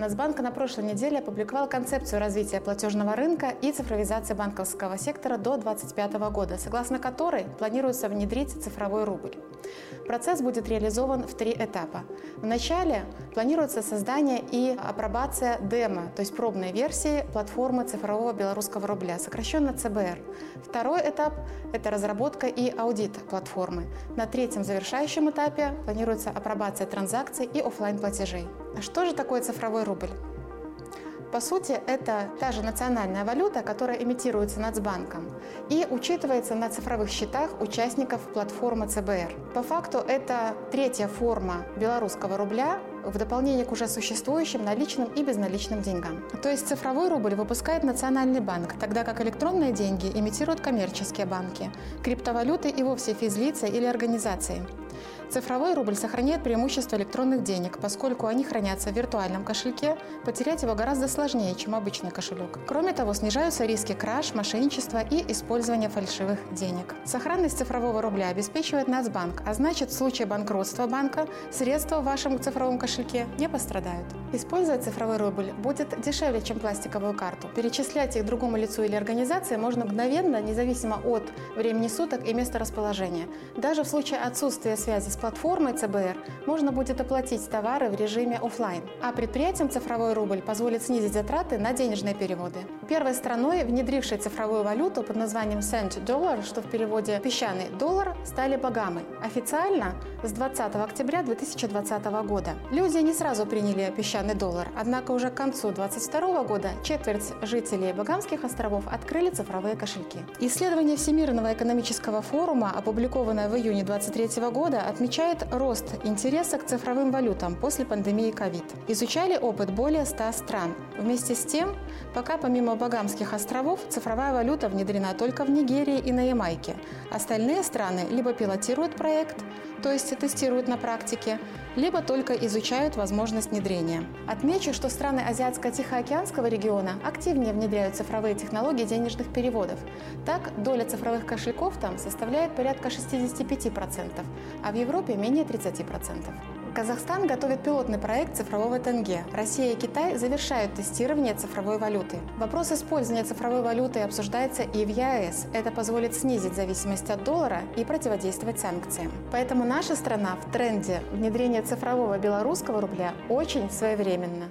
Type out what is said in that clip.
Нацбанк на прошлой неделе опубликовал концепцию развития платежного рынка и цифровизации банковского сектора до 2025 года, согласно которой планируется внедрить цифровой рубль. Процесс будет реализован в три этапа. Вначале планируется создание и апробация демо, то есть пробной версии платформы цифрового белорусского рубля, сокращенно ЦБР. Второй этап – это разработка и аудит платформы. На третьем завершающем этапе планируется апробация транзакций и офлайн платежей. Что же такое цифровой рубль? По сути, это та же национальная валюта, которая имитируется Нацбанком и учитывается на цифровых счетах участников платформы ЦБР. По факту это третья форма белорусского рубля в дополнение к уже существующим наличным и безналичным деньгам. То есть цифровой рубль выпускает Национальный банк, тогда как электронные деньги имитируют коммерческие банки, криптовалюты и вовсе физлица или организации. Цифровой рубль сохраняет преимущество электронных денег, поскольку они хранятся в виртуальном кошельке, потерять его гораздо сложнее, чем обычный кошелек. Кроме того, снижаются риски краж, мошенничества и использования фальшивых денег. Сохранность цифрового рубля обеспечивает Нацбанк, а значит в случае банкротства банка средства в вашем цифровом кошельке не пострадают. Использовать цифровой рубль будет дешевле, чем пластиковую карту. Перечислять их другому лицу или организации можно мгновенно, независимо от времени суток и места расположения. Даже в случае отсутствия связи с платформой ЦБР можно будет оплатить товары в режиме офлайн. А предприятиям цифровой рубль позволит снизить затраты на денежные переводы. Первой страной, внедрившей цифровую валюту под названием Cent Dollar, что в переводе «песчаный доллар», стали Багамы. Официально с 20 октября 2020 года. Люди не сразу приняли песчаный доллар, однако уже к концу 2022 года четверть жителей Багамских островов открыли цифровые кошельки. Исследование Всемирного экономического форума, опубликованное в июне 2023 года, отмечает рост интереса к цифровым валютам после пандемии COVID. Изучали опыт более 100 стран. Вместе с тем, пока помимо Багамских островов цифровая валюта внедрена только в Нигерии и на Ямайке. Остальные страны либо пилотируют проект, то есть тестируют на практике, либо только изучают возможность внедрения. Отмечу, что страны Азиатско-Тихоокеанского региона активнее внедряют цифровые технологии денежных переводов. Так, доля цифровых кошельков там составляет порядка 65%, а в Европе менее 30%. Казахстан готовит пилотный проект цифрового тенге. Россия и Китай завершают тестирование цифровой валюты. Вопрос использования цифровой валюты обсуждается и в ЕАЭС. Это позволит снизить зависимость от доллара и противодействовать санкциям. Поэтому наша страна в тренде внедрения цифрового белорусского рубля очень своевременно.